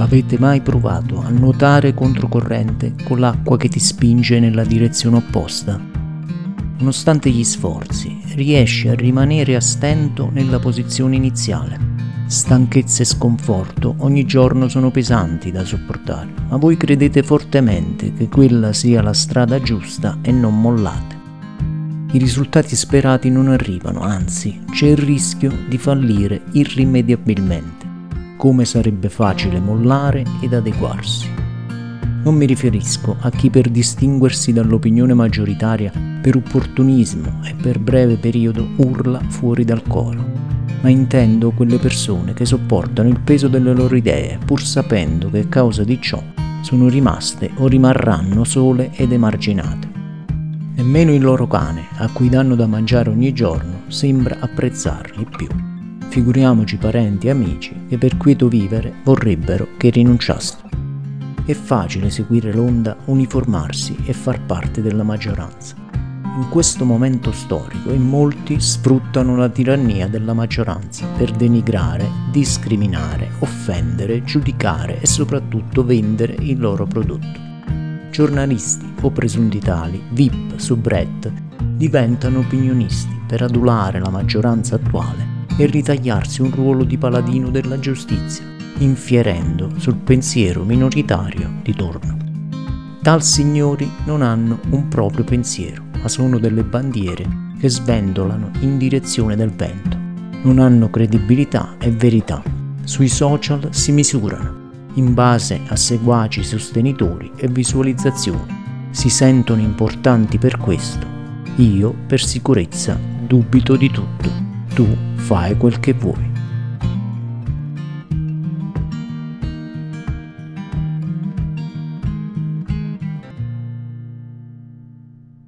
Avete mai provato a nuotare controcorrente con l'acqua che ti spinge nella direzione opposta? Nonostante gli sforzi, riesci a rimanere a stento nella posizione iniziale. Stanchezza e sconforto ogni giorno sono pesanti da sopportare, ma voi credete fortemente che quella sia la strada giusta e non mollate. I risultati sperati non arrivano, anzi c'è il rischio di fallire irrimediabilmente come sarebbe facile mollare ed adeguarsi. Non mi riferisco a chi per distinguersi dall'opinione maggioritaria per opportunismo e per breve periodo urla fuori dal coro, ma intendo quelle persone che sopportano il peso delle loro idee pur sapendo che a causa di ciò sono rimaste o rimarranno sole ed emarginate. Nemmeno il loro cane, a cui danno da mangiare ogni giorno, sembra apprezzarli più figuriamoci parenti e amici che per quieto vivere vorrebbero che rinunciassero. È facile seguire l'onda, uniformarsi e far parte della maggioranza. In questo momento storico in molti sfruttano la tirannia della maggioranza per denigrare, discriminare, offendere, giudicare e soprattutto vendere il loro prodotto. Giornalisti o presunti tali, VIP, soubrette, diventano opinionisti per adulare la maggioranza attuale e ritagliarsi un ruolo di paladino della giustizia, infierendo sul pensiero minoritario di torno. Tal signori non hanno un proprio pensiero, ma sono delle bandiere che sventolano in direzione del vento. Non hanno credibilità e verità. Sui social si misurano in base a seguaci sostenitori e visualizzazioni. Si sentono importanti per questo. Io, per sicurezza, dubito di tutto. Tu fai quel che vuoi.